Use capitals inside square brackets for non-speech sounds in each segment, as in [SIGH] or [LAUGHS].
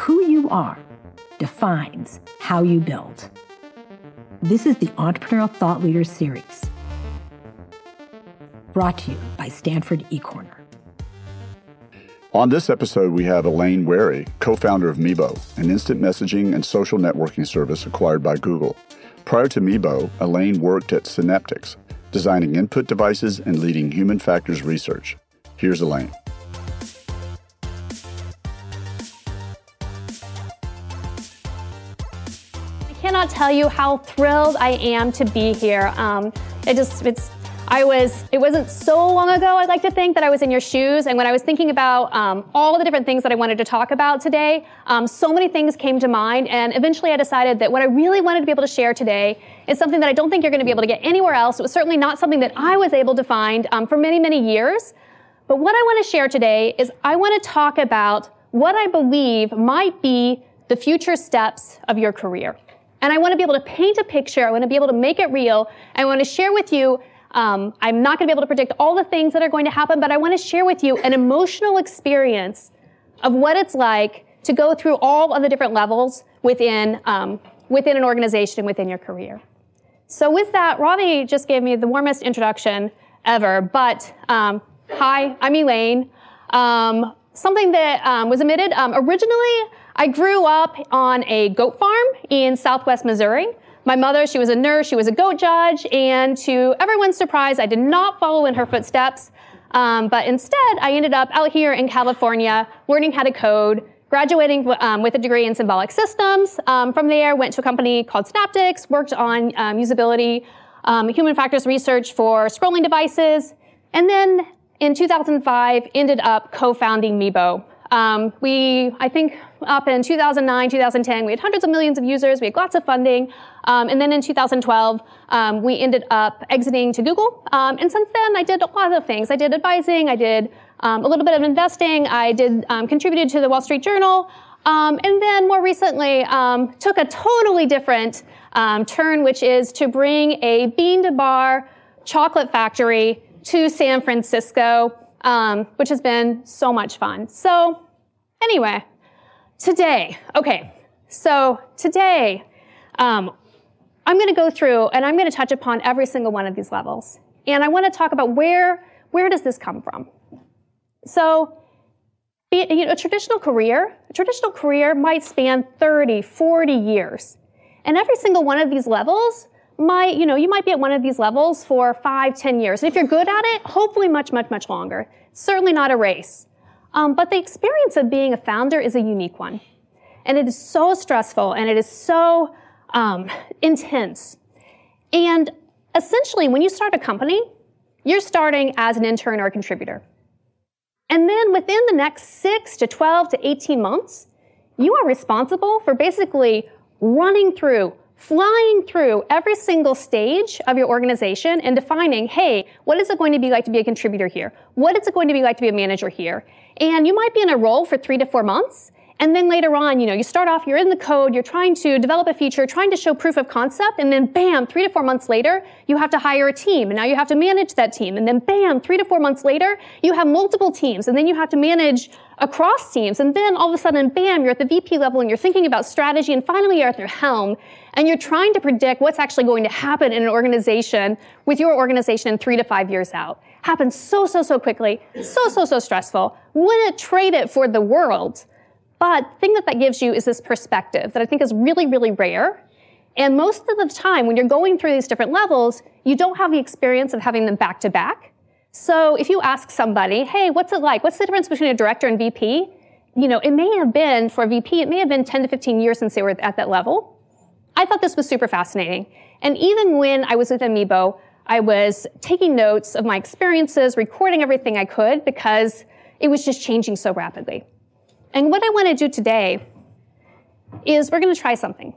Who you are defines how you build. This is the Entrepreneurial Thought Leaders Series, brought to you by Stanford eCorner. On this episode, we have Elaine Wherry, co founder of Meebo, an instant messaging and social networking service acquired by Google. Prior to Meebo, Elaine worked at Synaptics, designing input devices and leading human factors research. Here's Elaine. Tell you how thrilled I am to be here. Um, it just, it's, I was, it wasn't so long ago, I'd like to think, that I was in your shoes. And when I was thinking about um, all the different things that I wanted to talk about today, um, so many things came to mind. And eventually I decided that what I really wanted to be able to share today is something that I don't think you're going to be able to get anywhere else. It was certainly not something that I was able to find um, for many, many years. But what I want to share today is I want to talk about what I believe might be the future steps of your career. And I want to be able to paint a picture. I want to be able to make it real. I want to share with you. Um, I'm not going to be able to predict all the things that are going to happen, but I want to share with you an emotional experience of what it's like to go through all of the different levels within um, within an organization and within your career. So with that, Ravi just gave me the warmest introduction ever. But um, hi, I'm Elaine. Um, something that um, was omitted um, originally. I grew up on a goat farm in southwest Missouri. My mother, she was a nurse, she was a goat judge, and to everyone's surprise, I did not follow in her footsteps. Um, but instead, I ended up out here in California learning how to code, graduating um, with a degree in symbolic systems. Um, from there, went to a company called Synaptics, worked on um, usability, um, human factors research for scrolling devices, and then in 2005, ended up co-founding Meebo, um, we, I think, up in 2009, 2010, we had hundreds of millions of users. We had lots of funding. Um, and then in 2012, um, we ended up exiting to Google. Um, and since then, I did a lot of things. I did advising. I did um, a little bit of investing. I did um, contributed to the Wall Street Journal. and then more recently, took a totally different turn, which is to bring a bean to bar chocolate factory to San Francisco um, which has been so much fun. So, anyway, today, okay, so today, um, I'm going to go through and I'm going to touch upon every single one of these levels. And I want to talk about where, where does this come from? So, you know, a traditional career, a traditional career might span 30, 40 years. And every single one of these levels might, you know, you might be at one of these levels for five, ten years. And if you're good at it, hopefully much, much, much longer. Certainly not a race. Um, but the experience of being a founder is a unique one. And it is so stressful and it is so um, intense. And essentially, when you start a company, you're starting as an intern or a contributor. And then within the next six to 12 to 18 months, you are responsible for basically running through flying through every single stage of your organization and defining, hey, what is it going to be like to be a contributor here? What is it going to be like to be a manager here? And you might be in a role for three to four months. And then later on, you know, you start off, you're in the code, you're trying to develop a feature, trying to show proof of concept, and then bam, three to four months later, you have to hire a team, and now you have to manage that team. And then bam, three to four months later, you have multiple teams, and then you have to manage across teams. And then all of a sudden, bam, you're at the VP level and you're thinking about strategy, and finally you're at their helm, and you're trying to predict what's actually going to happen in an organization with your organization in three to five years out. Happens so, so, so quickly, so, so, so stressful. Wouldn't trade it for the world. But the thing that that gives you is this perspective that I think is really, really rare. And most of the time, when you're going through these different levels, you don't have the experience of having them back to back. So if you ask somebody, hey, what's it like? What's the difference between a director and VP? You know, it may have been for a VP, it may have been 10 to 15 years since they were at that level. I thought this was super fascinating. And even when I was with Meebo, I was taking notes of my experiences, recording everything I could because it was just changing so rapidly. And what I want to do today is we're going to try something.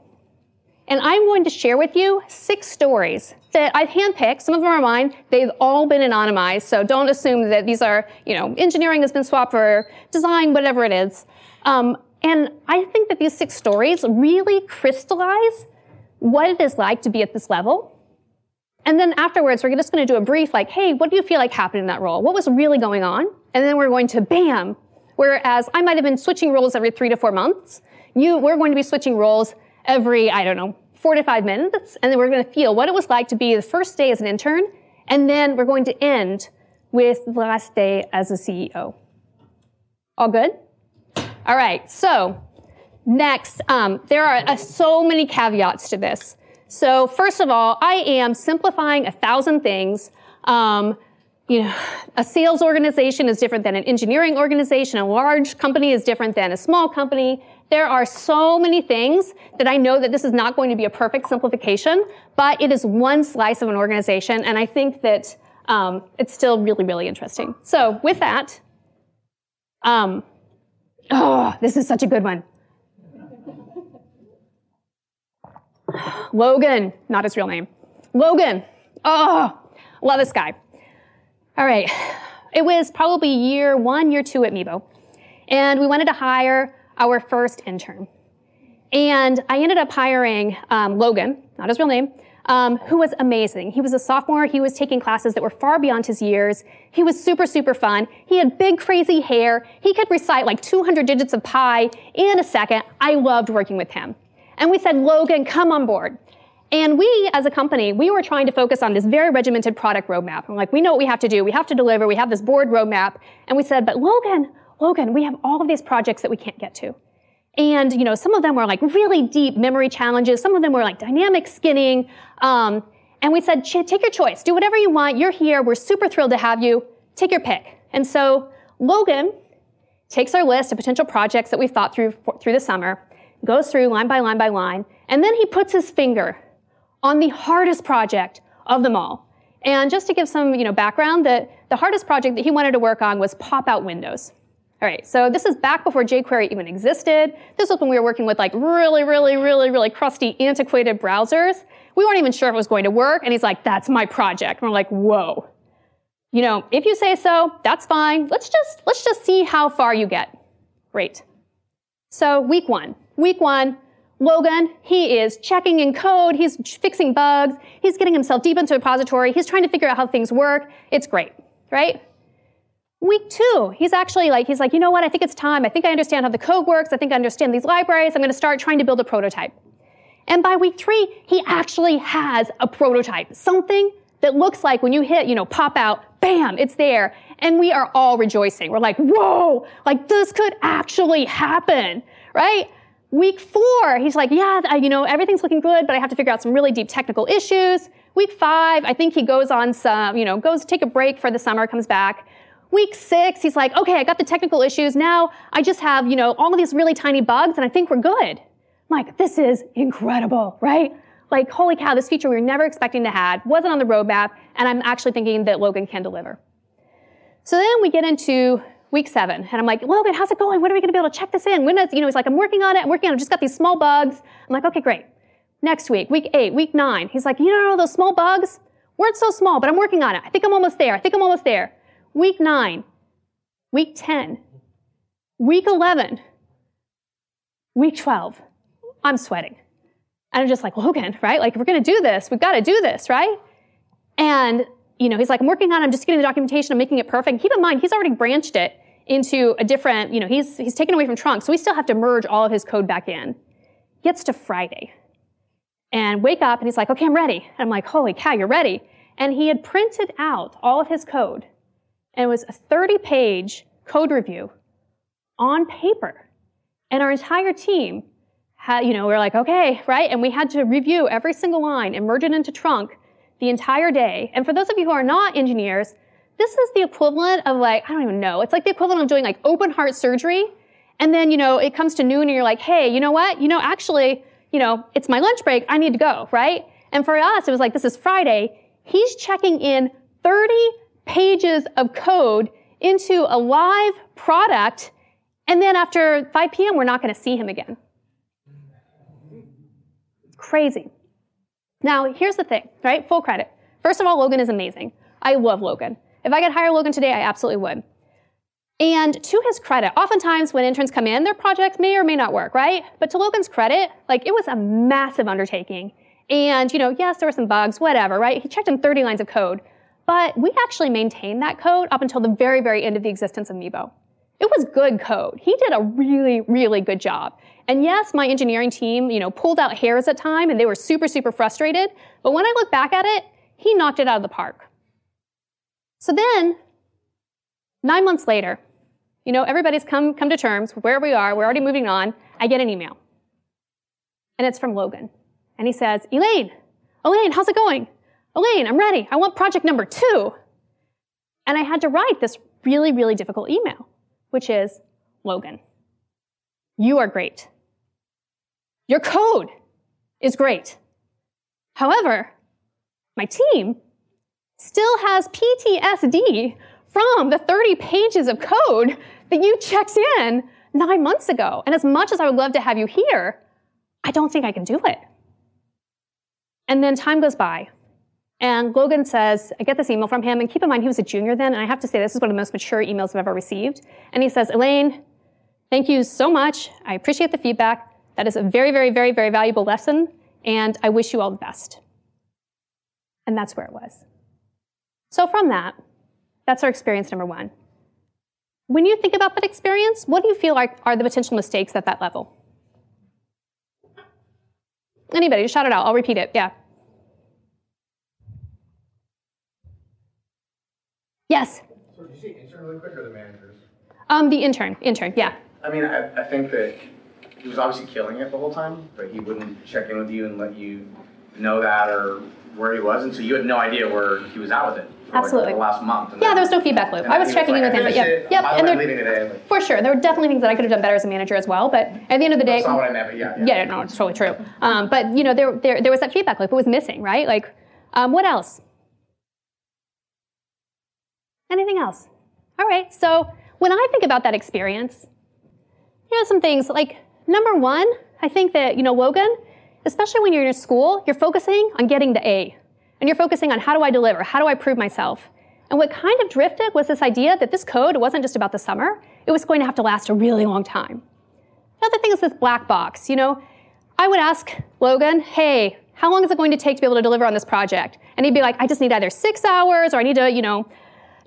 And I'm going to share with you six stories that I've handpicked. Some of them are mine. They've all been anonymized, so don't assume that these are, you know, engineering has been swapped for design, whatever it is. Um, and I think that these six stories really crystallize what it is like to be at this level. And then afterwards, we're just going to do a brief like, hey, what do you feel like happened in that role? What was really going on? And then we're going to bam, Whereas I might have been switching roles every three to four months. You, we're going to be switching roles every, I don't know, four to five minutes, and then we're going to feel what it was like to be the first day as an intern, and then we're going to end with the last day as a CEO. All good? All right, so next, um, there are uh, so many caveats to this. So first of all, I am simplifying a thousand things. Um, you know, a sales organization is different than an engineering organization. A large company is different than a small company. There are so many things that I know that this is not going to be a perfect simplification, but it is one slice of an organization, and I think that um, it's still really, really interesting. So with that, um, oh, this is such a good one. Logan, not his real name. Logan. Oh, love this guy. All right. It was probably year one, year two at Meebo. And we wanted to hire our first intern. And I ended up hiring um, Logan, not his real name, um, who was amazing. He was a sophomore. He was taking classes that were far beyond his years. He was super, super fun. He had big, crazy hair. He could recite like 200 digits of pi in a second. I loved working with him. And we said, Logan, come on board. And we, as a company, we were trying to focus on this very regimented product roadmap. I'm like, we know what we have to do. We have to deliver. We have this board roadmap. And we said, but Logan, Logan, we have all of these projects that we can't get to. And, you know, some of them were like really deep memory challenges. Some of them were like dynamic skinning. Um, and we said, take your choice. Do whatever you want. You're here. We're super thrilled to have you. Take your pick. And so Logan takes our list of potential projects that we've thought through through the summer, goes through line by line by line, and then he puts his finger on the hardest project of them all. And just to give some, you know, background, that the hardest project that he wanted to work on was pop-out windows. All right, so this is back before jQuery even existed. This was when we were working with like really, really, really, really crusty, antiquated browsers. We weren't even sure if it was going to work, and he's like, that's my project. And we're like, whoa. You know, if you say so, that's fine. Let's just, let's just see how far you get. Great. So week one. Week one, Logan, he is checking in code, he's fixing bugs, he's getting himself deep into a repository, he's trying to figure out how things work. It's great, right? Week two, he's actually like, he's like, you know what, I think it's time. I think I understand how the code works. I think I understand these libraries. I'm going to start trying to build a prototype. And by week three, he actually has a prototype, something that looks like when you hit, you know, pop out, bam, it's there. And we are all rejoicing. We're like, whoa, like this could actually happen, right? Week four, he's like, yeah, you know, everything's looking good, but I have to figure out some really deep technical issues. Week five, I think he goes on some, you know, goes take a break for the summer, comes back. Week six, he's like, okay, I got the technical issues. Now I just have, you know, all of these really tiny bugs and I think we're good. I'm like, this is incredible, right? Like, holy cow, this feature we were never expecting to have, wasn't on the roadmap, and I'm actually thinking that Logan can deliver. So then we get into week seven. And I'm like, Logan, how's it going? When are we going to be able to check this in? When does, you know, he's like, I'm working on it. I'm working on it. I've just got these small bugs. I'm like, okay, great. Next week, week eight, week nine. He's like, you know, those small bugs weren't so small, but I'm working on it. I think I'm almost there. I think I'm almost there. Week nine, week 10, week 11, week 12. I'm sweating. And I'm just like, Logan, right? Like, if we're going to do this, we've got to do this, right? And, you know, he's like, I'm working on it. I'm just getting the documentation. I'm making it perfect. Keep in mind, he's already branched it into a different, you know, he's, he's taken away from trunk, so we still have to merge all of his code back in. Gets to Friday and wake up and he's like, okay, I'm ready. And I'm like, holy cow, you're ready. And he had printed out all of his code and it was a 30 page code review on paper. And our entire team had, you know, we are like, okay, right? And we had to review every single line and merge it into trunk the entire day. And for those of you who are not engineers, this is the equivalent of like, I don't even know. It's like the equivalent of doing like open heart surgery. And then, you know, it comes to noon and you're like, hey, you know what? You know, actually, you know, it's my lunch break. I need to go, right? And for us, it was like, this is Friday. He's checking in 30 pages of code into a live product. And then after 5 p.m., we're not going to see him again. Crazy. Now, here's the thing, right? Full credit. First of all, Logan is amazing. I love Logan. If I could hire Logan today, I absolutely would. And to his credit, oftentimes when interns come in, their projects may or may not work, right? But to Logan's credit, like it was a massive undertaking. And, you know, yes, there were some bugs, whatever, right? He checked in 30 lines of code. But we actually maintained that code up until the very, very end of the existence of Meebo. It it was good code. He did a really, really good job. And yes, my engineering team, you know, pulled out hairs at time and they were super, super frustrated. But when I look back at it, he knocked it out of the park. So then, nine months later, you know, everybody's come, come to terms where we are. We're already moving on. I get an email. And it's from Logan. And he says, Elaine, Elaine, how's it going? Elaine, I'm ready. I want project number two. And I had to write this really, really difficult email, which is Logan, you are great. Your code is great. However, my team still has PTSD from the 30 pages of code that you checked in nine months ago. And as much as I would love to have you here, I don't think I can do it. And then time goes by. And Logan says, I get this email from him, and keep in mind he was a junior then, and I have to say this is one of the most mature emails I've ever received. And he says, Elaine, thank you so much. I appreciate the feedback. That is a very, very, very, very valuable lesson, and I wish you all the best. And that's where it was. So from that, that's our experience number one. When you think about that experience, what do you feel like are the potential mistakes at that level? Anybody, shout it out. I'll repeat it. Yeah. Yes. So did you say intern really quick or the managers? Um, the intern. Intern. Yeah. I mean, I, I think that he was obviously killing it the whole time, but he wouldn't check in with you and let you know that or where he was, and so you had no idea where he was at with it. For Absolutely. Like the last month. And Yeah, then- there was no feedback loop. I was checking in like, with him, but yeah, it. yep. By the And way, there, leaving today. Like, for sure, there were definitely things that I could have done better as a manager as well. But at the end of the day, that's not what I meant, but yeah. yeah. yeah, no, it's totally true. Um, but you know, there, there, there was that feedback loop. It was missing, right? Like, um, what else? Anything else? All right. So when I think about that experience, you know, some things. Like number one, I think that you know, Logan, especially when you're in your school, you're focusing on getting the A, and you're focusing on how do I deliver, how do I prove myself. And what kind of drifted was this idea that this code wasn't just about the summer; it was going to have to last a really long time. Another thing is this black box. You know, I would ask Logan, hey, how long is it going to take to be able to deliver on this project? And he'd be like, I just need either six hours or I need to, you know,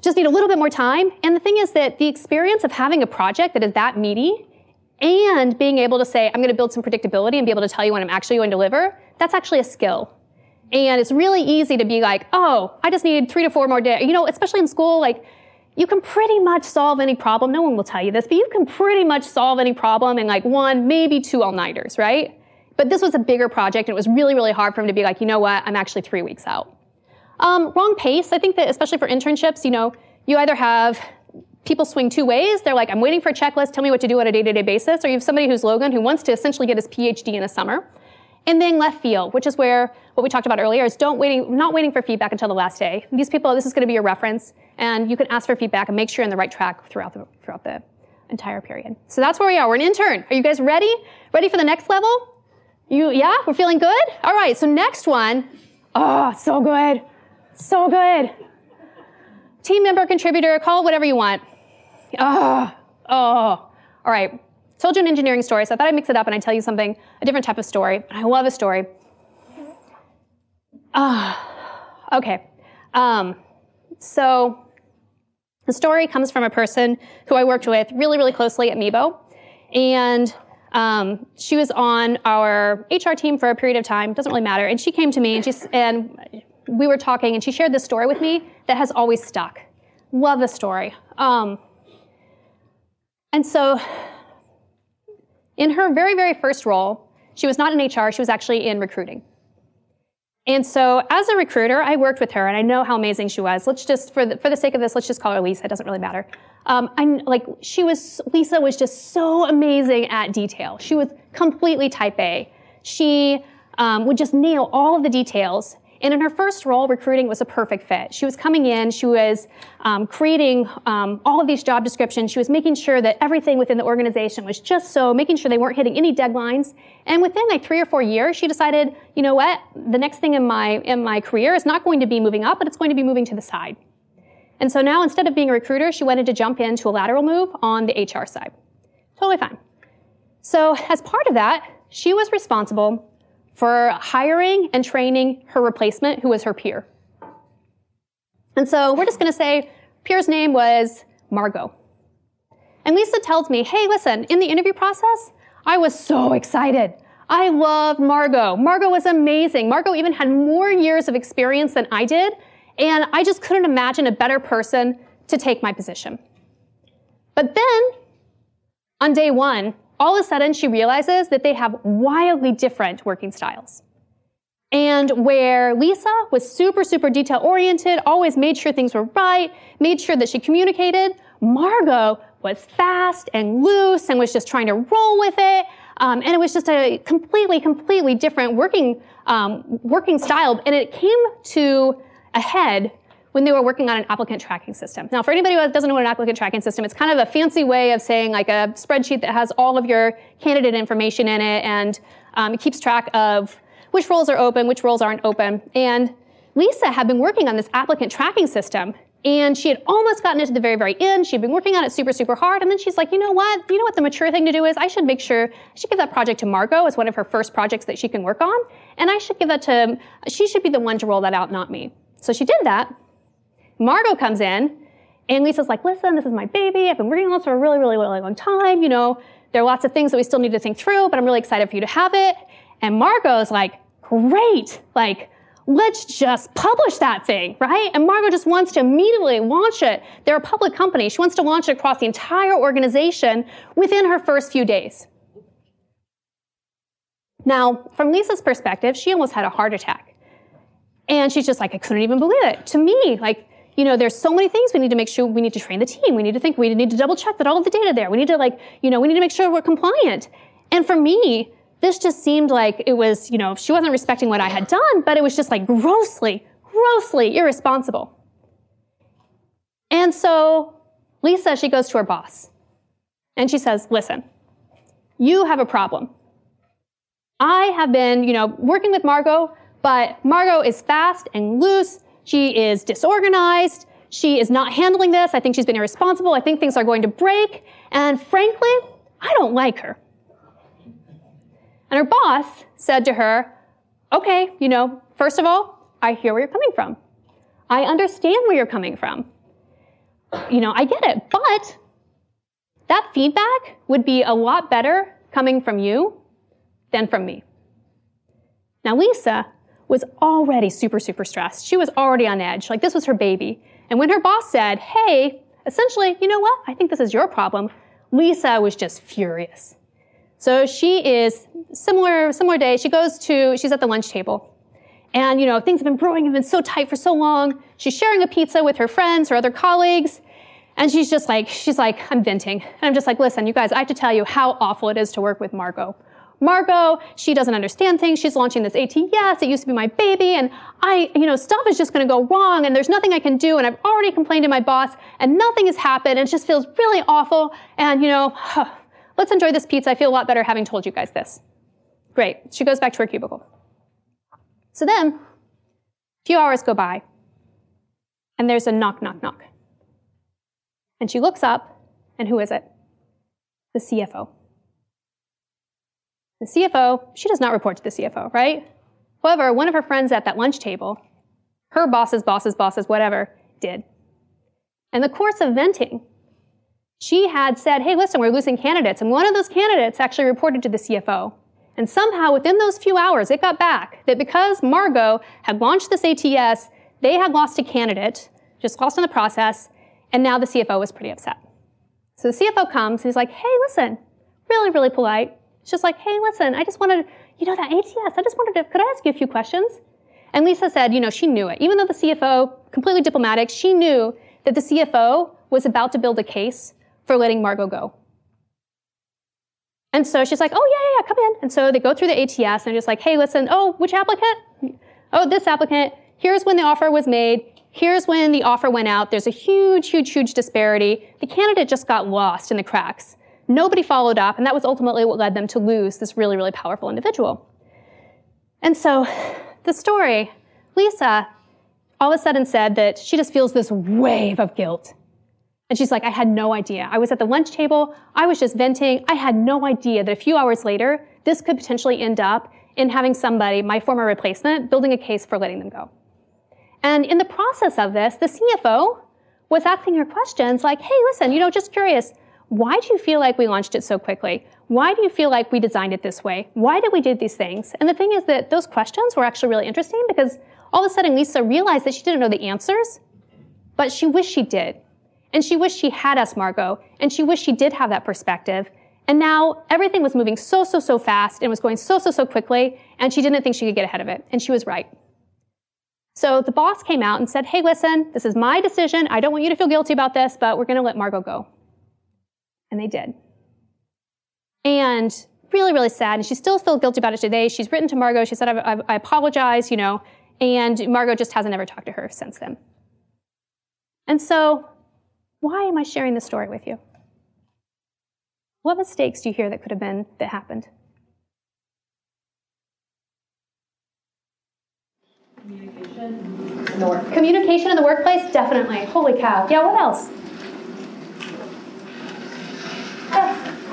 just need a little bit more time. And the thing is that the experience of having a project that is that meaty and being able to say, I'm going to build some predictability and be able to tell you when I'm actually going to deliver, that's actually a skill. And it's really easy to be like, oh, I just need three to four more days. You know, especially in school, like, you can pretty much solve any problem. No one will tell you this, but you can pretty much solve any problem in like one, maybe two all-nighters, right? But this was a bigger project and it was really, really hard for him to be like, you know what, I'm actually three weeks out. Um, wrong pace. I think that especially for internships, you know, you either have people swing two ways. They're like, I'm waiting for a checklist, tell me what to do on a day-to-day basis. Or you have somebody who's Logan who wants to essentially get his PhD in a summer. And then left field, which is where what we talked about earlier is don't waiting, not waiting for feedback until the last day. These people, this is going to be your reference, and you can ask for feedback and make sure you're in the right track throughout the throughout the entire period. So that's where we are. We're an intern. Are you guys ready? Ready for the next level? You, yeah, we're feeling good. All right. So next one, oh, so good, so good. Team member, contributor, call it whatever you want. Oh, oh. All right. Told you an engineering story, so I thought I'd mix it up and I'd tell you something, a different type of story. I love a story. Ah, okay. Um, so the story comes from a person who I worked with really, really closely at Meebo. And um, she was on our HR team for a period of time, doesn't really matter. And she came to me and, she's, and we were talking, and she shared this story with me that has always stuck. Love the story. Um, and so, in her very, very first role, she was not in HR, she was actually in recruiting. And so, as a recruiter, I worked with her, and I know how amazing she was. Let's just, for the, for the sake of this, let's just call her Lisa. It doesn't really matter. Um, I'm like, she was, Lisa was just so amazing at detail. She was completely type A. She um, would just nail all of the details. And in her first role, recruiting was a perfect fit. She was coming in, she was um, creating um, all of these job descriptions. She was making sure that everything within the organization was just so, making sure they weren't hitting any deadlines. And within like three or four years, she decided, you know what, the next thing in my in my career is not going to be moving up, but it's going to be moving to the side. And so now, instead of being a recruiter, she wanted to jump into a lateral move on the HR side. Totally fine. So as part of that, she was responsible for hiring and training her replacement, who was her peer. And so we're just going to say peer's name was Margot. And Lisa tells me, hey, listen, in the interview process, I was so excited. I loved Margot. Margot was amazing. Margot even had more years of experience than I did, and I just couldn't imagine a better person to take my position. But then, on day one, all of a sudden she realizes that they have wildly different working styles. And where Lisa was super, super detail oriented, always made sure things were right, made sure that she communicated, Margot was fast and loose and was just trying to roll with it. Um, and it was just a completely, completely different working, um, working style. And it came to a head when they were working on an applicant tracking system. Now, for anybody who doesn't know what an applicant tracking system, it's kind of a fancy way of saying like a spreadsheet that has all of your candidate information in it and um, it keeps track of which roles are open, which roles aren't open. And Lisa had been working on this applicant tracking system and she had almost gotten it to the very, very end. She'd been working on it super, super hard. And then she's like, you know what? You know what the mature thing to do is? I should make sure, I should give that project to Margot as one of her first projects that she can work on. And I should give that to, she should be the one to roll that out, not me. So she did that. Margot comes in, and Lisa's like, listen, this is my baby. I've been working on this for a really, really, really long time. You know, there are lots of things that we still need to think through, but I'm really excited for you to have it. And Margot's like, great. Like, let's just publish that thing, right? And Margot just wants to immediately launch it. They're a public company. She wants to launch it across the entire organization within her first few days. Now, from Lisa's perspective, she almost had a heart attack. And she's just like, I couldn't even believe it. To me, like, you know, there's so many things we need to make sure we need to train the team. We need to think, we need to double check that all of the data there. We need to like, you know, we need to make sure we're compliant. And for me, this just seemed like it was, you know, she wasn't respecting what I had done, but it was just like grossly, grossly irresponsible. And so Lisa, she goes to her boss and she says, listen, you have a problem. I have been, you know, working with Margot, but Margot is fast and loose. She is disorganized. She is not handling this. I think she's been irresponsible. I think things are going to break. And frankly, I don't like her. And her boss said to her, okay, you know, first of all, I hear where you're coming from. I understand where you're coming from. You know, I get it. But that feedback would be a lot better coming from you than from me. Now, Lisa was already super, super stressed. She was already on edge. Like, this was her baby. And when her boss said, hey, essentially, you know what? I think this is your problem, Lisa was just furious. So she is similar, similar day. She goes to, she's at the lunch table. And, you know, things have been brewing, have been so tight for so long. She's sharing a pizza with her friends, her other colleagues. And she's just like, she's like, I'm venting. And I'm just like, listen, you guys, I have to tell you how awful it is to work with Margot. Margot, she doesn't understand things. She's launching this ATS. It used to be my baby. And I, you know, stuff is just going to go wrong and there's nothing I can do. And I've already complained to my boss and nothing has happened. And it just feels really awful. And, you know, [SIGHS] let's enjoy this pizza. I feel a lot better having told you guys this. Great. She goes back to her cubicle. So then, a few hours go by, and there's a knock, knock, knock. And she looks up, and who is it? The CFO. The CFO, she does not report to the CFO, right? However, one of her friends at that lunch table, her boss's boss's boss's whatever, did. In the course of venting, she had said, hey, listen, we're losing candidates. And one of those candidates actually reported to the CFO. And somehow within those few hours, it got back that because Margot had launched this ATS, they had lost a candidate, just lost in the process, and now the CFO was pretty upset. So the CFO comes and he's like, hey, listen, really, really polite. It's just like, hey, listen, I just wanted, you know, that ATS, I just wanted to, could I ask you a few questions? And Lisa said, you know, she knew it. Even though the CFO, completely diplomatic, she knew that the CFO was about to build a case for letting Margot go. And so she's like, oh, yeah, yeah, yeah, come in. And so they go through the ATS and they're just like, hey, listen, oh, which applicant? Oh, this applicant. Here's when the offer was made. Here's when the offer went out. There's a huge, huge, huge disparity. The candidate just got lost in the cracks. Nobody followed up, and that was ultimately what led them to lose this really, really powerful individual. And so the story, Lisa all of a sudden said that she just feels this wave of guilt and she's like, I had no idea. I was at the lunch table. I was just venting. I had no idea that a few hours later, this could potentially end up in having somebody, my former replacement, building a case for letting them go. And in the process of this, the CFO was asking her questions like, hey, listen, you know, just curious, Why do you feel like we launched it so quickly? Why do you feel like we designed it this way? Why did we do these things? And the thing is that those questions were actually really interesting because all of a sudden Lisa realized that she didn't know the answers, but she wished she did. And she wished she had asked Margot, and she wished she did have that perspective. And now everything was moving so, so, so fast and was going so, so, so quickly, and she didn't think she could get ahead of it. And she was right. So the boss came out and said, Hey, listen, this is my decision. I don't want you to feel guilty about this, but we're going to let Margot go. And they did. And really, really sad. And she still feels guilty about it today. She's written to Margot. She said, I, I, I apologize, you know, and Margot just hasn't ever talked to her since then. And so, why am I sharing this story with you? What mistakes do you hear that could have been that happened? Communication in the workplace. Communication in the workplace, definitely. Holy cow. Yeah, what else?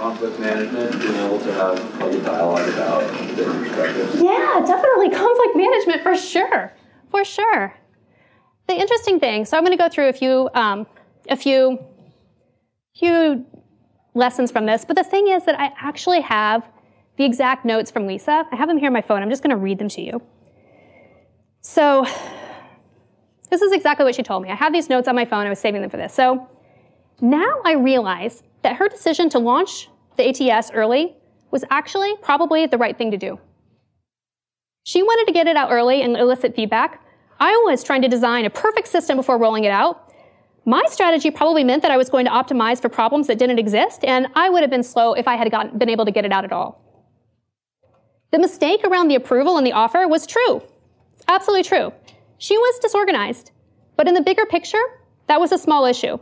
Conflict management, being able to have like a dialogue about different perspectives. Yeah, definitely conflict management for sure, for sure. The interesting thing. So I'm going to go through a few, um, a few, few lessons from this. But the thing is that I actually have the exact notes from Lisa. I have them here on my phone. I'm just going to read them to you. So this is exactly what she told me. I have these notes on my phone. I was saving them for this. So now I realize that her decision to launch the ATS early was actually probably the right thing to do. She wanted to get it out early and elicit feedback. I was trying to design a perfect system before rolling it out. My strategy probably meant that I was going to optimize for problems that didn't exist, and I would have been slow if I had gotten, been able to get it out at all. The mistake around the approval and the offer was true. Absolutely true. She was disorganized, but in the bigger picture, that was a small issue.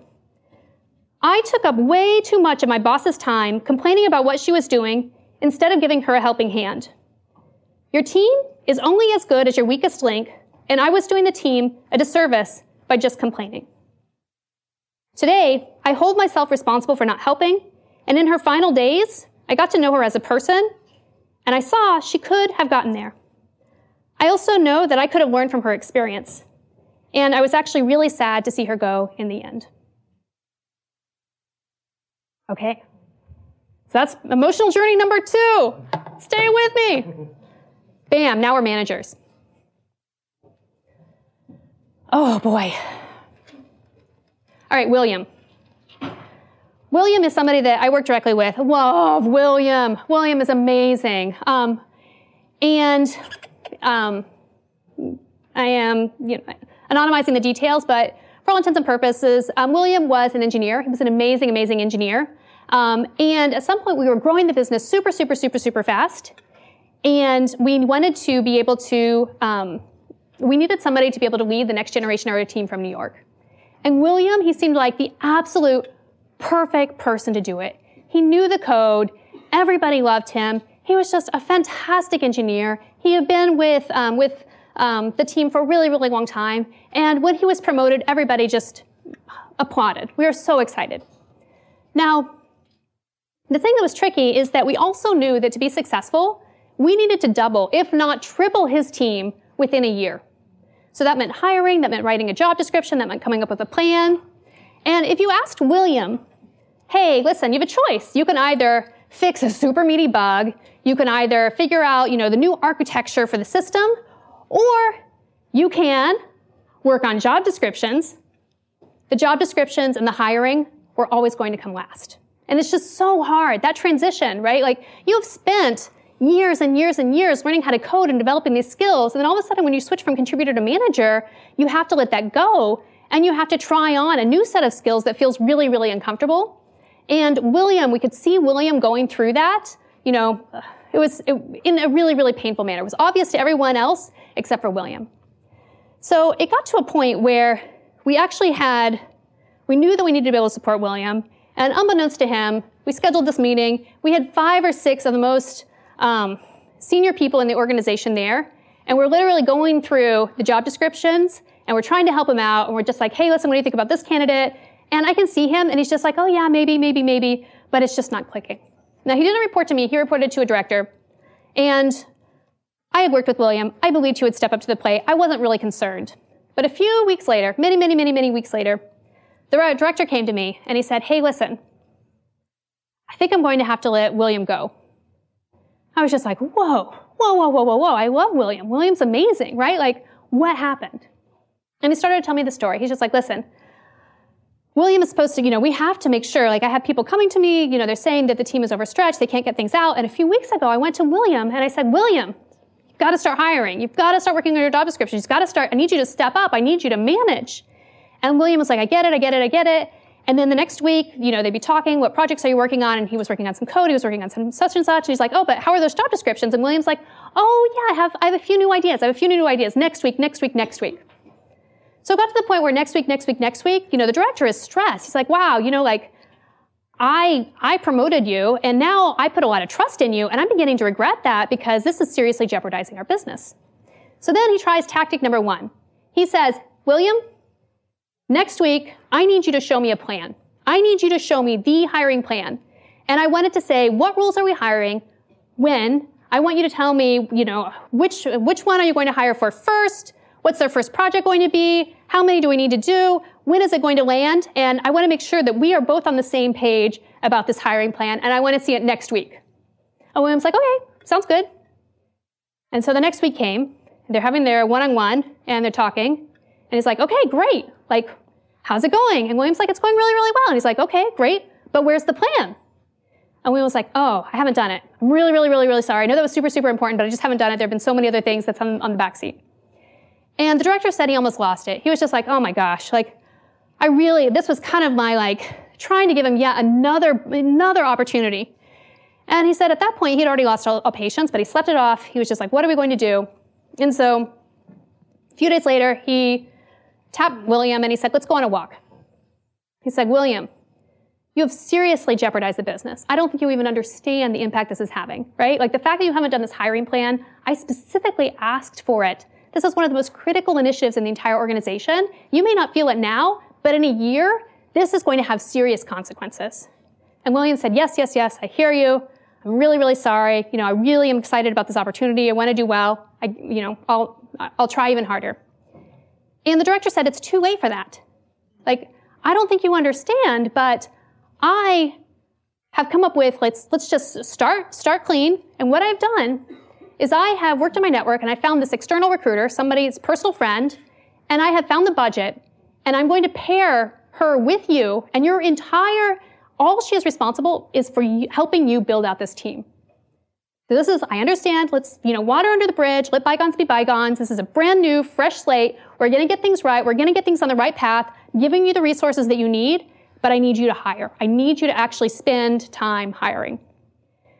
I took up way too much of my boss's time complaining about what she was doing instead of giving her a helping hand. Your team is only as good as your weakest link, and I was doing the team a disservice by just complaining. Today, I hold myself responsible for not helping, and in her final days, I got to know her as a person, and I saw she could have gotten there. I also know that I could have learned from her experience, and I was actually really sad to see her go in the end. Okay. So that's emotional journey number two. Stay with me. Bam, now we're managers. Oh boy. All right, William. William is somebody that I work directly with. Love William. William is amazing. Um, and um, I am you know, anonymizing the details, but for all intents and purposes, um, William was an engineer. He was an amazing, amazing engineer. Um, and at some point, we were growing the business super, super, super, super fast. And we wanted to be able to, um, we needed somebody to be able to lead the next generation of our team from New York. And William, he seemed like the absolute perfect person to do it. He knew the code. Everybody loved him. He was just a fantastic engineer. He had been with, um, with um, the team for a really, really long time. And when he was promoted, everybody just applauded. We were so excited. Now, the thing that was tricky is that we also knew that to be successful, we needed to double, if not triple his team within a year. So that meant hiring, that meant writing a job description, that meant coming up with a plan. And if you asked William, hey, listen, you have a choice. You can either fix a super meaty bug, you can either figure out, you know, the new architecture for the system, or you can work on job descriptions. The job descriptions and the hiring were always going to come last. And it's just so hard, that transition, right? Like you have spent years and years and years learning how to code and developing these skills. And then all of a sudden, when you switch from contributor to manager, you have to let that go and you have to try on a new set of skills that feels really, really uncomfortable. And William, we could see William going through that. You know, it was in a really, really painful manner. It was obvious to everyone else except for William. So it got to a point where we actually had, we knew that we needed to be able to support William. And unbeknownst to him, we scheduled this meeting. We had five or six of the most um, senior people in the organization there. And we're literally going through the job descriptions and we're trying to help him out. And we're just like, hey, listen, what do you think about this candidate? And I can see him and he's just like, oh yeah, maybe, maybe, maybe, but it's just not clicking. Now he didn't report to me, he reported to a director. And I had worked with William. I believed he would step up to the plate. I wasn't really concerned. But a few weeks later, many, many, many, many weeks later, the director came to me and he said, Hey, listen, I think I'm going to have to let William go. I was just like, whoa, whoa, whoa, whoa, whoa, whoa. I love William. William's amazing, right? Like, what happened? And he started to tell me the story. He's just like, listen, William is supposed to, you know, we have to make sure, like I have people coming to me, you know, they're saying that the team is overstretched, they can't get things out. And a few weeks ago, I went to William and I said, William, you've got to start hiring. You've got to start working on your job description. You've got to start, I need you to step up. I need you to manage. And William was like, I get it, I get it, I get it. And then the next week, you know, they'd be talking, what projects are you working on? And he was working on some code, he was working on some such and such. And he's like, oh, but how are those job descriptions? And William's like, oh yeah, I have, I have a few new ideas. I have a few new ideas next week, next week, next week. So it got to the point where next week, next week, next week, you know, the director is stressed. He's like, wow, you know, like, I, I promoted you and now I put a lot of trust in you and I'm beginning to regret that because this is seriously jeopardizing our business. So then he tries tactic number one. He says, William, next week, I need you to show me a plan. I need you to show me the hiring plan. And I wanted to say, what roles are we hiring? When? I want you to tell me, you know, which, which one are you going to hire for first? What's their first project going to be? How many do we need to do? When is it going to land? And I want to make sure that we are both on the same page about this hiring plan, and I want to see it next week. And William's like, okay, sounds good. And so the next week came, they're having their one-on-one, and they're talking, and he's like, okay, great. Like, how's it going? And William's like, it's going really, really well. And he's like, okay, great, but where's the plan? And William was like, oh, I haven't done it. I'm really, really, really, really sorry. I know that was super, super important, but I just haven't done it. There have been so many other things that's on, on the back seat. And the director said he almost lost it. He was just like, oh my gosh, like, I really, this was kind of my like, trying to give him yet another, another opportunity. And he said at that point, he'd already lost all, all patience, but he slept it off. He was just like, what are we going to do? And so a few days later, he tapped William and he said, let's go on a walk. He said, William, you have seriously jeopardized the business. I don't think you even understand the impact this is having, right? Like the fact that you haven't done this hiring plan, I specifically asked for it this is one of the most critical initiatives in the entire organization. You may not feel it now, but in a year, this is going to have serious consequences. And William said, yes, yes, yes, I hear you. I'm really, really sorry. You know, I really am excited about this opportunity. I want to do well. I, you know, I'll, I'll try even harder. And the director said, it's too late for that. Like, I don't think you understand, but I have come up with, let's, let's just start, start clean. And what I've done is I have worked in my network and I found this external recruiter, somebody's personal friend, and I have found the budget, and I'm going to pair her with you, and your entire, all she is responsible is for helping you build out this team. So this is, I understand, let's, you know, water under the bridge, let bygones be bygones. This is a brand new, fresh slate. We're gonna get things right. We're gonna get things on the right path, giving you the resources that you need, but I need you to hire. I need you to actually spend time hiring.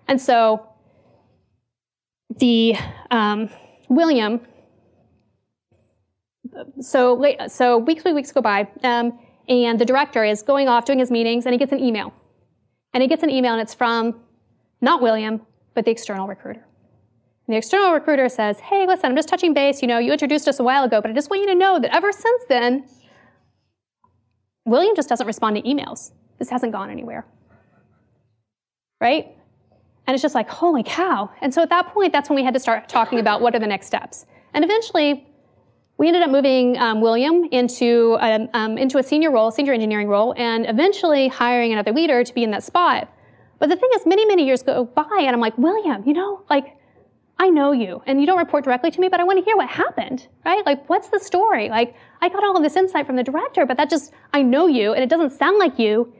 And so the um, William. So so weeks weeks go by, um, and the director is going off doing his meetings, and he gets an email, and he gets an email, and it's from not William, but the external recruiter. And the external recruiter says, "Hey, listen, I'm just touching base. You know, you introduced us a while ago, but I just want you to know that ever since then, William just doesn't respond to emails. This hasn't gone anywhere." Right? And it's just like, holy cow. And so at that point, that's when we had to start talking about what are the next steps. And eventually, we ended up moving um, William into a, um, into a senior role, senior engineering role, and eventually hiring another leader to be in that spot. But the thing is, many, many years go by, and I'm like, William, you know, like, I know you, and you don't report directly to me, but I want to hear what happened, right? Like, what's the story? Like, I got all of this insight from the director, but that just, I know you, and it doesn't sound like you.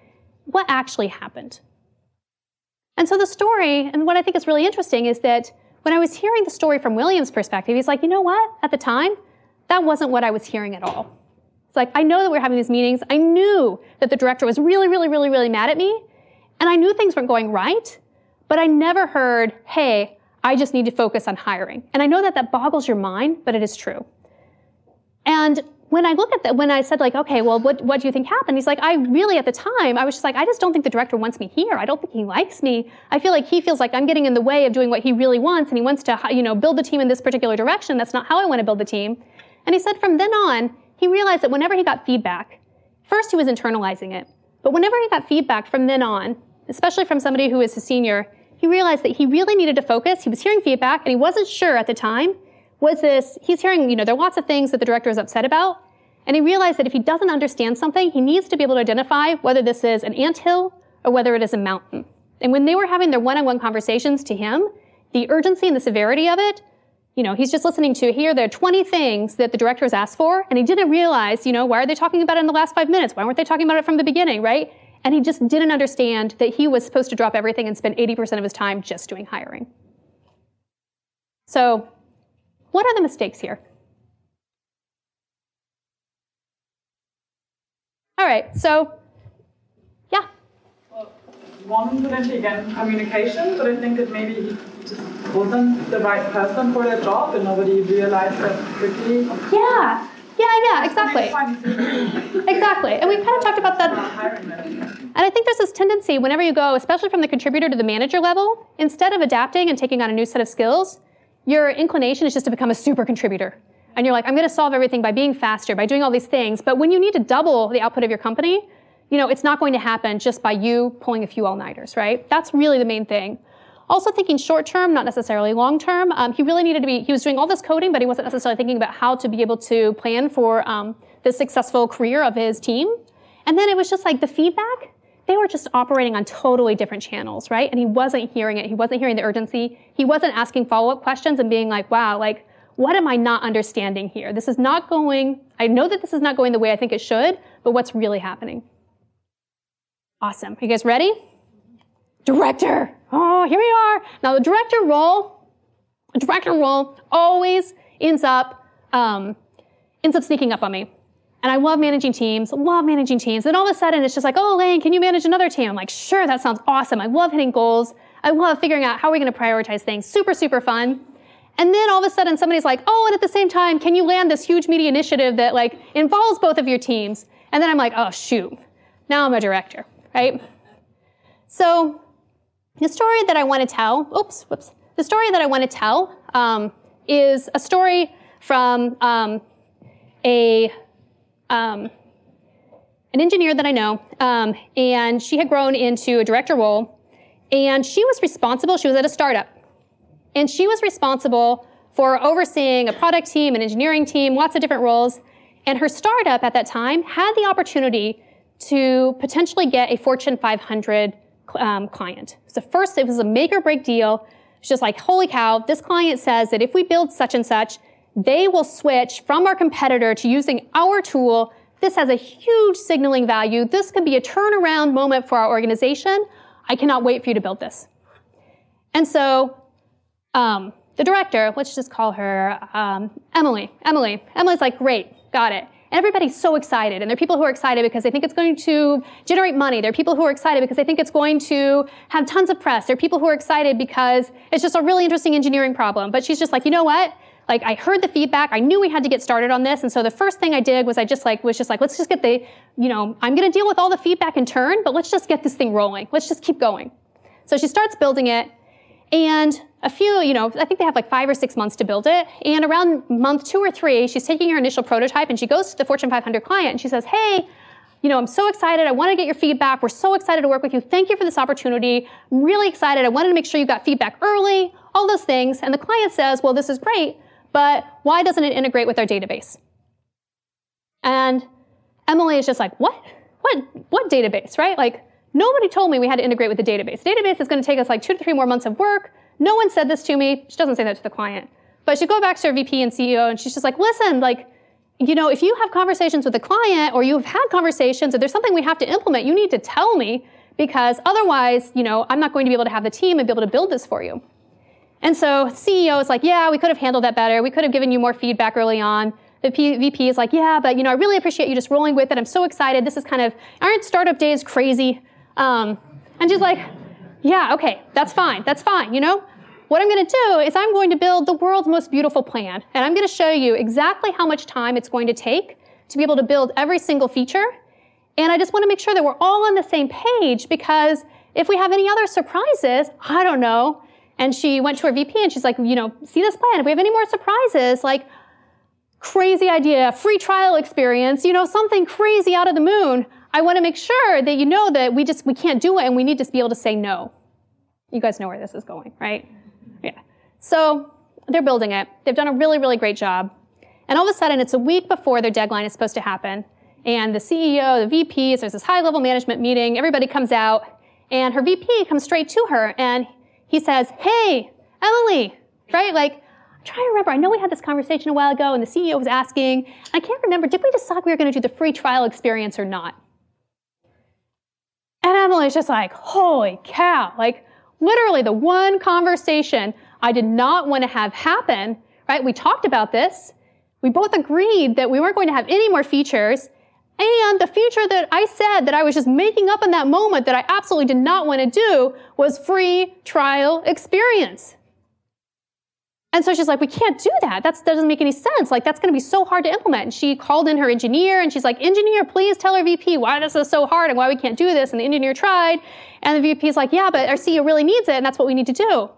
What actually happened? And so the story, and what I think is really interesting is that when I was hearing the story from William's perspective, he's like, you know what? At the time, that wasn't what I was hearing at all. It's like, I know that we're having these meetings. I knew that the director was really, really, really, really mad at me. And I knew things weren't going right, but I never heard, hey, I just need to focus on hiring. And I know that that boggles your mind, but it is true. And when I look at that, when I said like, okay, well, what, what do you think happened? He's like, I really, at the time, I was just like, I just don't think the director wants me here. I don't think he likes me. I feel like he feels like I'm getting in the way of doing what he really wants, and he wants to, you know, build the team in this particular direction. That's not how I want to build the team. And he said from then on, he realized that whenever he got feedback, first he was internalizing it, but whenever he got feedback from then on, especially from somebody who is a senior, he realized that he really needed to focus. He was hearing feedback, and he wasn't sure at the time was this, he's hearing, you know, there are lots of things that the director is upset about, and he realized that if he doesn't understand something, he needs to be able to identify whether this is an ant hill or whether it is a mountain. And when they were having their one-on-one conversations to him, the urgency and the severity of it, you know, he's just listening to here, there are 20 things that the director has asked for, and he didn't realize, you know, why are they talking about it in the last five minutes? Why weren't they talking about it from the beginning, right? And he just didn't understand that he was supposed to drop everything and spend 80% of his time just doing hiring. So, what are the mistakes here? All right, so, yeah. Well, one be again communication, but I think that maybe he just wasn't the right person for the job and nobody realized that quickly. Yeah, yeah, yeah, exactly. exactly. And we kind of talked about that. And I think there's this tendency whenever you go, especially from the contributor to the manager level, instead of adapting and taking on a new set of skills, your inclination is just to become a super contributor. And you're like, I'm going to solve everything by being faster, by doing all these things. But when you need to double the output of your company, you know, it's not going to happen just by you pulling a few all-nighters, right? That's really the main thing. Also thinking short term, not necessarily long term. Um, he really needed to be, he was doing all this coding, but he wasn't necessarily thinking about how to be able to plan for um, the successful career of his team. And then it was just like the feedback, they were just operating on totally different channels, right? And he wasn't hearing it. He wasn't hearing the urgency. He wasn't asking follow-up questions and being like, wow, like, what am I not understanding here? This is not going, I know that this is not going the way I think it should, but what's really happening? Awesome. Are you guys ready? Director. Oh, here we are. Now the director role, the director role always ends up, um, ends up sneaking up on me. And I love managing teams, love managing teams. Then all of a sudden it's just like, oh, Elaine, can you manage another team? I'm like, sure, that sounds awesome. I love hitting goals. I love figuring out how are we going to prioritize things. Super, super fun. And then all of a sudden somebody's like, oh, and at the same time, can you land this huge media initiative that like involves both of your teams? And then I'm like, oh, shoot. Now I'm a director, right? So the story that I want to tell, oops, whoops. The story that I want to tell um, is a story from um, a um, an engineer that I know, um, and she had grown into a director role, and she was responsible. She was at a startup, and she was responsible for overseeing a product team, an engineering team, lots of different roles. And her startup at that time had the opportunity to potentially get a Fortune 500 um, client. So first, it was a make or break deal. It's just like, holy cow, this client says that if we build such and such, they will switch from our competitor to using our tool. This has a huge signaling value. This could be a turnaround moment for our organization. I cannot wait for you to build this. And so, um, the director, let's just call her um, Emily. Emily. Emily's like, great, got it. And everybody's so excited. And there are people who are excited because they think it's going to generate money. There are people who are excited because they think it's going to have tons of press. There are people who are excited because it's just a really interesting engineering problem. But she's just like, you know what? Like I heard the feedback. I knew we had to get started on this. And so the first thing I did was I just like, was just like, let's just get the, you know, I'm to deal with all the feedback in turn, but let's just get this thing rolling. Let's just keep going. So she starts building it. And a few, you know, I think they have like five or six months to build it. And around month two or three, she's taking her initial prototype and she goes to the Fortune 500 client and she says, Hey, you know, I'm so excited. I want to get your feedback. We're so excited to work with you. Thank you for this opportunity. I'm really excited. I wanted to make sure you got feedback early, all those things. And the client says, Well, this is great, but why doesn't it integrate with our database? And Emily is just like, What? What? What database, right? Like, nobody told me we had to integrate with the database. Database is to take us like two to three more months of work. No one said this to me. She doesn't say that to the client. But she go back to her VP and CEO and she's just like, listen, like, you know, if you have conversations with the client or you've had conversations or there's something we have to implement, you need to tell me because otherwise, you know, I'm not going to be able to have the team and be able to build this for you. And so CEO is like, yeah, we could have handled that better. We could have given you more feedback early on. The P- VP is like, yeah, but you know, I really appreciate you just rolling with it. I'm so excited. This is kind of, aren't startup days crazy? Um, and she's like, yeah, okay, that's fine. That's fine. You know, what I'm going to do is I'm going to build the world's most beautiful plan. And I'm going to show you exactly how much time it's going to take to be able to build every single feature. And I just want to make sure that we're all on the same page because if we have any other surprises, I don't know. And she went to her VP and she's like, you know, see this plan. If we have any more surprises, like crazy idea, free trial experience, you know, something crazy out of the moon, I want to make sure that you know that we just, we can't do it and we need to be able to say no. You guys know where this is going, right? Yeah. So they're building it. They've done a really, really great job. And all of a sudden, it's a week before their deadline is supposed to happen. And the CEO, the VPs, there's this high level management meeting. Everybody comes out. And her VP comes straight to her and he says, Hey, Emily, right? Like, I'm trying to remember. I know we had this conversation a while ago and the CEO was asking. I can't remember. Did we decide we were going to do the free trial experience or not? And Emily's just like, holy cow. Like, literally the one conversation I did not want to have happen, right? We talked about this. We both agreed that we weren't going to have any more features. And the feature that I said that I was just making up in that moment that I absolutely did not want to do was free trial experience. And so she's like, we can't do that. That's, that doesn't make any sense. Like, that's going to be so hard to implement. And she called in her engineer and she's like, engineer, please tell our VP why this is so hard and why we can't do this. And the engineer tried. And the VP is like, yeah, but our CEO really needs it and that's what we need to do.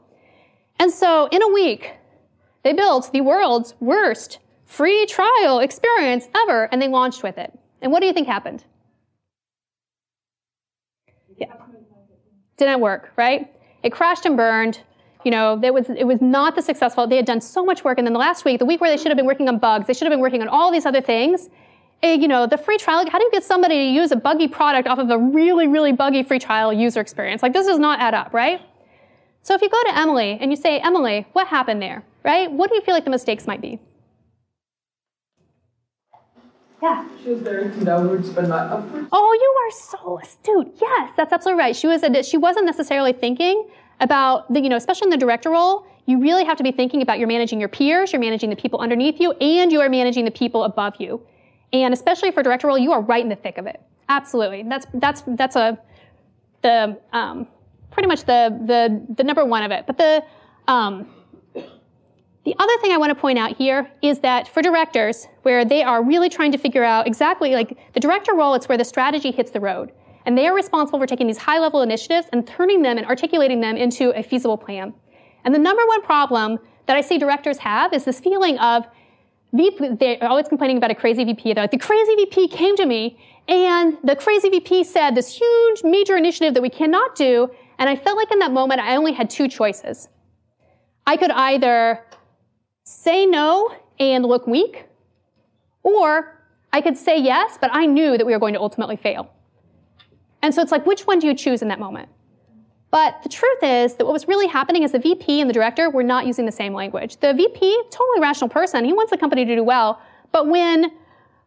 And so in a week, they built the world's worst free trial experience ever and they launched with it. And what do you think happened? Yeah. Didn't work, right? It crashed and burned you know, it was, it was not the successful. They had done so much work. And then the last week, the week where they should have been working on bugs, they should have been working on all these other things. And, you know, the free trial, how do you get somebody to use a buggy product off of a really, really buggy free trial user experience? Like, this does not add up, right? So if you go to Emily and you say, Emily, what happened there, right? What do you feel like the mistakes might be? Yeah. She was very downwards, but not upwards. Oh, you are so astute. Yes, that's absolutely right. She was a, she wasn't necessarily thinking about the, you know, especially in the director role, you really have to be thinking about you're managing your peers, you're managing the people underneath you, and you are managing the people above you. And especially for director role, you are right in the thick of it. Absolutely. That's that's that's a the um, pretty much the the the number one of it. But the um, the other thing I want to point out here is that for directors, where they are really trying to figure out exactly like the director role, it's where the strategy hits the road. And they are responsible for taking these high level initiatives and turning them and articulating them into a feasible plan. And the number one problem that I see directors have is this feeling of VP, they're always complaining about a crazy VP. They're like, the crazy VP came to me and the crazy VP said this huge major initiative that we cannot do. And I felt like in that moment, I only had two choices. I could either say no and look weak, or I could say yes, but I knew that we were going to ultimately fail. And so it's like, which one do you choose in that moment? But the truth is that what was really happening is the VP and the director were not using the same language. The VP, totally rational person, he wants the company to do well. But when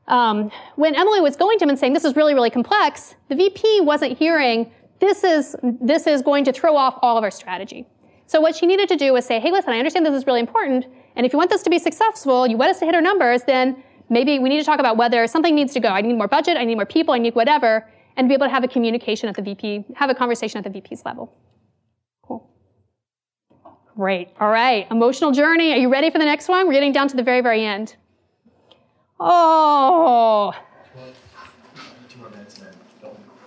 um, when Emily was going to him and saying this is really really complex, the VP wasn't hearing this is this is going to throw off all of our strategy. So what she needed to do was say, hey, listen, I understand this is really important, and if you want this to be successful, you want us to hit our numbers, then maybe we need to talk about whether something needs to go. I need more budget, I need more people, I need whatever and be able to have a communication at the VP, have a conversation at the VP's level. Cool. Great. All right. Emotional journey. Are you ready for the next one? We're getting down to the very, very end. Oh.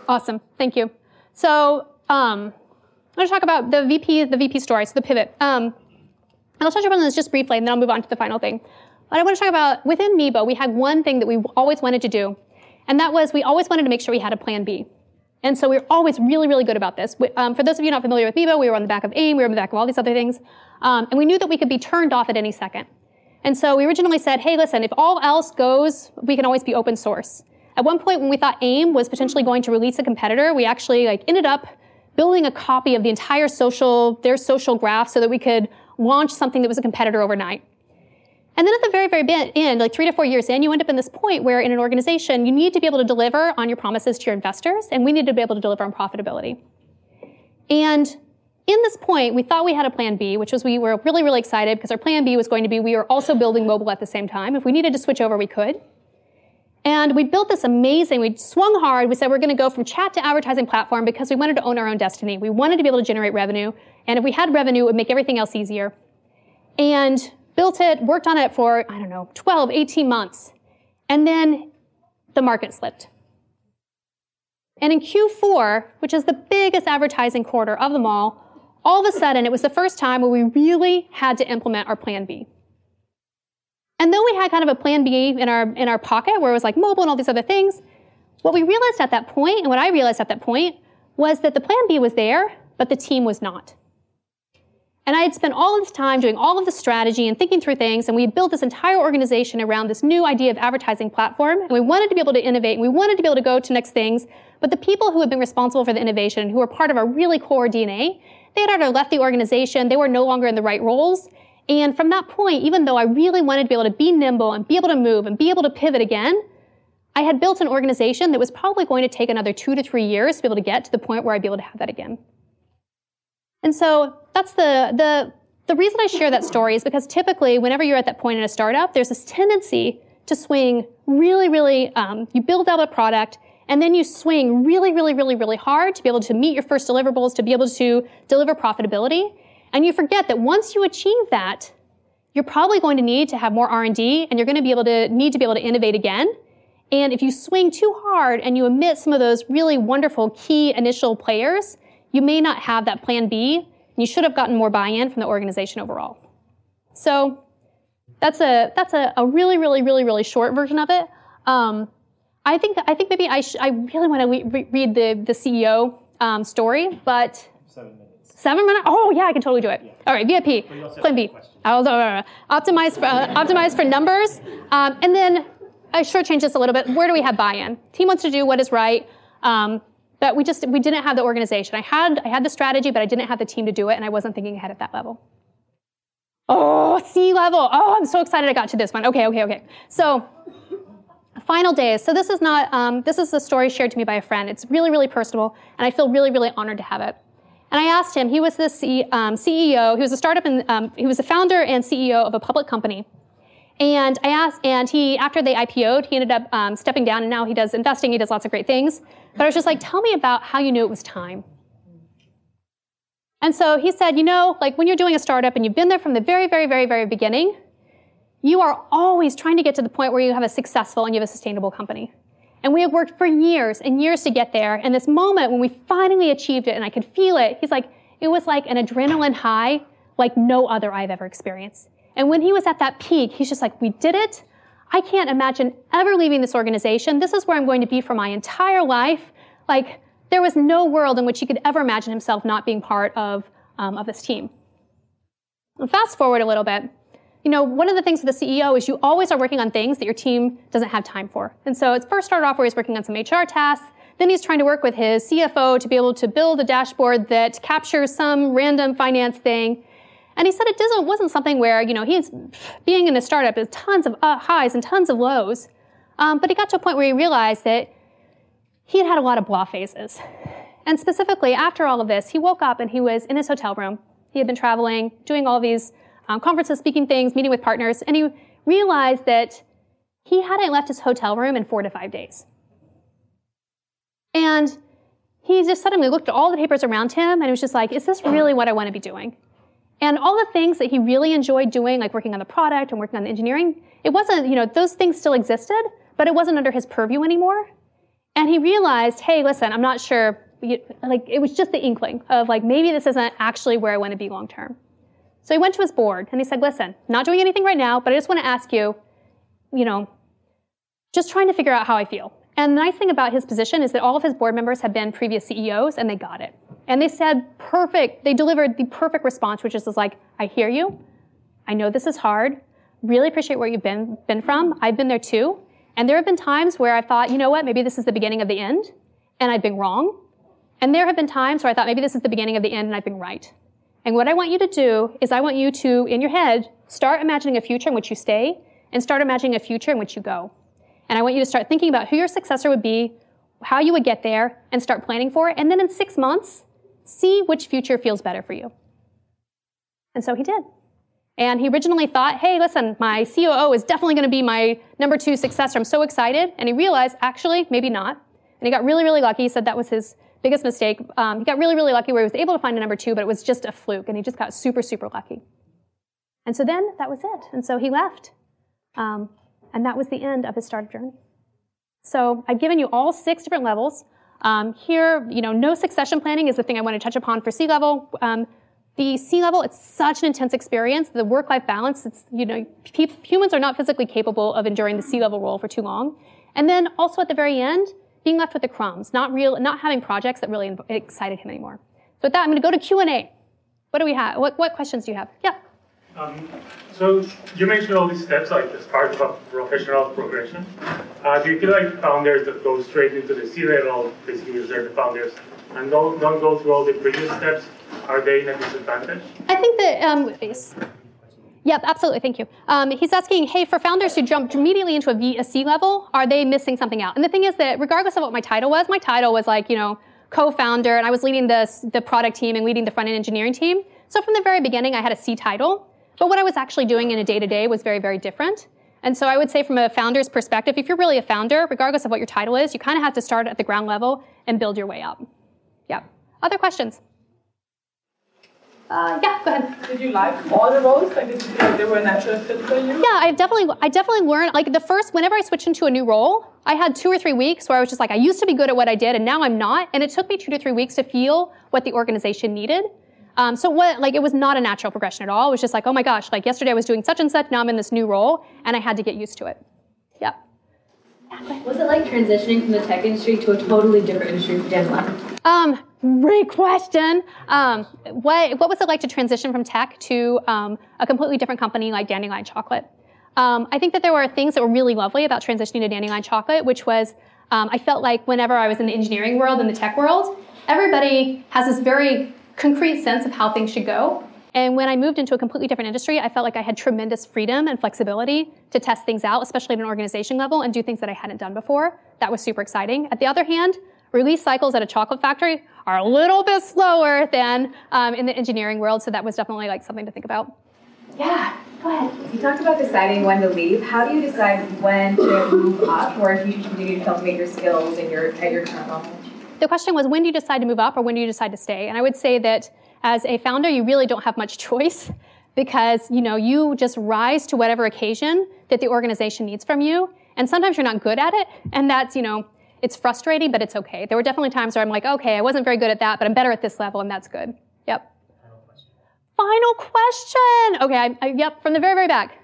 Awesome. Thank you. So, um, I'm going to talk about the VP, the VP story, so the pivot. Um, I'll touch upon this just briefly, and then I'll move on to the final thing. But I want to talk about within Meebo, we had one thing that we always wanted to do, and that was we always wanted to make sure we had a plan B. And so we were always really, really good about this. We, um, for those of you not familiar with Meebo, we were on the back of AIM, we were on the back of all these other things. Um, and we knew that we could be turned off at any second. And so we originally said, hey, listen, if all else goes, we can always be open source. At one point when we thought AIM was potentially going to release a competitor, we actually like ended up building a copy of the entire social, their social graph so that we could launch something that was a competitor overnight. And then at the very, very end, like three to four years in, you end up in this point where in an organization, you need to be able to deliver on your promises to your investors, and we need to be able to deliver on profitability. And in this point, we thought we had a plan B, which was we were really, really excited because our plan B was going to be we were also building mobile at the same time. If we needed to switch over, we could. And we built this amazing, we swung hard. We said we're going to go from chat to advertising platform because we wanted to own our own destiny. We wanted to be able to generate revenue. And if we had revenue, it would make everything else easier. And built it, worked on it for, I don't know, 12, 18 months. And then the market slipped. And in Q4, which is the biggest advertising quarter of them all, all of a sudden it was the first time where we really had to implement our plan B. And though we had kind of a plan B in our, in our pocket where it was like mobile and all these other things, what we realized at that point, and what I realized at that point, was that the plan B was there, but the team was not. And I had spent all of this time doing all of the strategy and thinking through things, and we built this entire organization around this new idea of advertising platform, and we wanted to be able to innovate, and we wanted to be able to go to next things, but the people who had been responsible for the innovation, who were part of our really core DNA, they had already left the organization, they were no longer in the right roles, and from that point, even though I really wanted to be able to be nimble and be able to move and be able to pivot again, I had built an organization that was probably going to take another two to three years to be able to get to the point where I'd be able to have that again. And so that's the, the, the reason I share that story is because typically, whenever you're at that point in a startup, there's this tendency to swing really, really, um, you build out a product and then you swing really, really, really, really hard to be able to meet your first deliverables, to be able to deliver profitability. And you forget that once you achieve that, you're probably going to need to have more R&D and you're going to be able to need to be able to innovate again. And if you swing too hard and you omit some of those really wonderful key initial players, you may not have that plan B. You should have gotten more buy-in from the organization overall. So that's a that's a, a really really really really short version of it. Um, I think I think maybe I sh- I really want to re- read the the CEO um, story, but seven minutes. Seven minutes? Oh yeah, I can totally do it. Yeah. All right, VIP, plan B. I'll, uh, optimize for, uh, optimize for numbers, um, and then I sure change this a little bit. Where do we have buy-in? Team wants to do what is right. Um, but we just we didn't have the organization. I had I had the strategy, but I didn't have the team to do it, and I wasn't thinking ahead at that level. Oh, C level. Oh, I'm so excited I got to this one. Okay, okay, okay. So final days. So this is not um, this is a story shared to me by a friend. It's really really personal, and I feel really really honored to have it. And I asked him. He was the C, um, CEO. He was a startup and um, he was the founder and CEO of a public company. And I asked, and he, after they IPO'd, he ended up um, stepping down, and now he does investing. He does lots of great things. But I was just like, tell me about how you knew it was time. And so he said, you know, like when you're doing a startup and you've been there from the very, very, very, very beginning, you are always trying to get to the point where you have a successful and you have a sustainable company. And we have worked for years and years to get there. And this moment when we finally achieved it and I could feel it, he's like, it was like an adrenaline high like no other I've ever experienced. And when he was at that peak, he's just like, we did it. I can't imagine ever leaving this organization. This is where I'm going to be for my entire life. Like, there was no world in which he could ever imagine himself not being part of, um, of this team. And fast forward a little bit. You know, one of the things with the CEO is you always are working on things that your team doesn't have time for. And so it first started off where he's working on some HR tasks. Then he's trying to work with his CFO to be able to build a dashboard that captures some random finance thing. And he said it doesn't, wasn't something where, you know, he's being in a startup, there's tons of uh, highs and tons of lows. Um, but he got to a point where he realized that he had had a lot of blah phases. And specifically, after all of this, he woke up and he was in his hotel room. He had been traveling, doing all these um, conferences, speaking things, meeting with partners, and he realized that he hadn't left his hotel room in four to five days. And he just suddenly looked at all the papers around him and he was just like, is this really what I want to be doing? And all the things that he really enjoyed doing, like working on the product and working on the engineering, it wasn't, you know, those things still existed, but it wasn't under his purview anymore. And he realized, hey, listen, I'm not sure, like, it was just the inkling of, like, maybe this isn't actually where I want to be long term. So he went to his board and he said, listen, not doing anything right now, but I just want to ask you, you know, just trying to figure out how I feel. And the nice thing about his position is that all of his board members have been previous CEOs and they got it. And they said perfect, they delivered the perfect response, which is like, I hear you. I know this is hard. Really appreciate where you've been, been from. I've been there too. And there have been times where I thought, you know what, maybe this is the beginning of the end, and I've been wrong. And there have been times where I thought maybe this is the beginning of the end and I've been right. And what I want you to do is I want you to, in your head, start imagining a future in which you stay and start imagining a future in which you go. And I want you to start thinking about who your successor would be, how you would get there, and start planning for it. And then in six months, see which future feels better for you. And so he did. And he originally thought, hey, listen, my COO is definitely going to be my number two successor. I'm so excited. And he realized, actually, maybe not. And he got really, really lucky. He said that was his biggest mistake. Um, he got really, really lucky where he was able to find a number two, but it was just a fluke. And he just got super, super lucky. And so then that was it. And so he left. Um, and that was the end of his startup journey. So I've given you all six different levels. Um, here, you know, no succession planning is the thing I want to touch upon for C level. Um, the C level, it's such an intense experience. The work-life balance, it's, you know, humans are not physically capable of enduring the C level role for too long. And then also at the very end, being left with the crumbs, not real, not having projects that really excited him anymore. So with that, I'm going to go to Q&A. What do we have? What, what questions do you have? Yeah. Um, so you mentioned all these steps like as part of a professional progression. Uh, do you feel like founders that go straight into the C level, basically because they're the founders, and don't, don't go through all the previous steps, are they in a disadvantage? I think that um, Yep, absolutely. Thank you. Um, he's asking, hey, for founders who jumped immediately into a, v, a C level, are they missing something out? And the thing is that regardless of what my title was, my title was like, you know, co-founder, and I was leading the, the product team and leading the front end engineering team. So from the very beginning, I had a C title. But what I was actually doing in a day to day was very, very different. And so I would say from a founder's perspective, if you're really a founder, regardless of what your title is, you kind of have to start at the ground level and build your way up. Yeah. Other questions? Uh, yeah, go ahead. Did you like all the roles? Like, did you feel like they were a natural fit for you? Yeah, I definitely, I definitely learned. Like the first, whenever I switched into a new role, I had two or three weeks where I was just like, I used to be good at what I did, and now I'm not. And it took me two to three weeks to feel what the organization needed. Um, so what, like, it was not a natural progression at all. It was just like, oh my gosh, like yesterday I was doing such and such, now I'm in this new role, and I had to get used to it. Yeah. Was it like transitioning from the tech industry to a totally different industry 1? Um, great question. Um, what, what was it like to transition from tech to um, a completely different company like Dandelion Chocolate? Um, I think that there were things that were really lovely about transitioning to Dandelion Chocolate, which was um, I felt like whenever I was in the engineering world and the tech world, everybody has this very concrete sense of how things should go. And when I moved into a completely different industry, I felt like I had tremendous freedom and flexibility to test things out, especially at an organization level, and do things that I hadn't done before. That was super exciting. At the other hand, release cycles at a chocolate factory are a little bit slower than um, in the engineering world, so that was definitely like something to think about. Yeah, go ahead. You talked about deciding when to leave. How do you decide when to move up, or if you should continue to cultivate your skills and your at your current level? The question was, when do you decide to move up, or when do you decide to stay? And I would say that as a founder, you really don't have much [LAUGHS] choice because you know you just rise to whatever occasion that the organization needs from you. And sometimes you're not good at it, and that's you know it's frustrating, but it's okay. There were definitely times where I'm like, okay, I wasn't very good at that, but I'm better at this level, and that's good. Yep. Final question. Final question. Okay. I, I, yep. From the very very back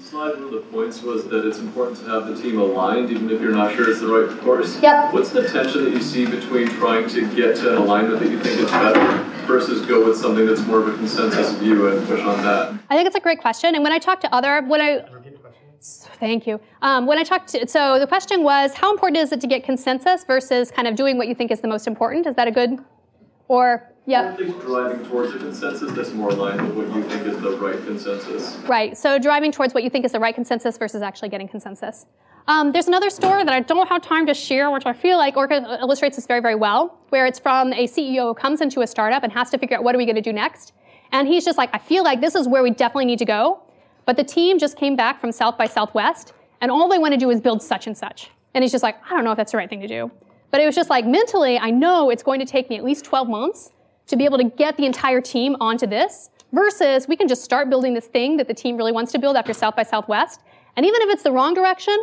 slide, one of the points was that it's important to have the team aligned, even if you're not sure it's the right course. Yep. What's the tension that you see between trying to get to an alignment that you think is better versus go with something that's more of a consensus view and push on that? I think it's a great question. And when I talk to other, when I Thank you. Um, when I talked to, so the question was, how important is it to get consensus versus kind of doing what you think is the most important? Is that a good, or yeah. driving towards a consensus that's more aligned with what you think is the right consensus. Right. So driving towards what you think is the right consensus versus actually getting consensus. Um, there's another story that I don't have time to share, which I feel like Orca illustrates this very, very well, where it's from a CEO who comes into a startup and has to figure out what are we going to do next. And he's just like, I feel like this is where we definitely need to go. But the team just came back from South by Southwest, and all they want to do is build such and such. And he's just like, I don't know if that's the right thing to do. But it was just like, mentally, I know it's going to take me at least 12 months to be able to get the entire team onto this versus we can just start building this thing that the team really wants to build after South by Southwest. And even if it's the wrong direction,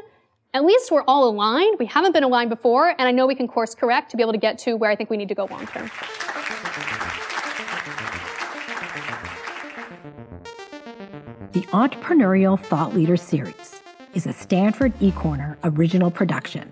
at least we're all aligned. We haven't been aligned before, and I know we can course correct to be able to get to where I think we need to go long term. The Entrepreneurial Thought Leader Series is a Stanford eCorner original production,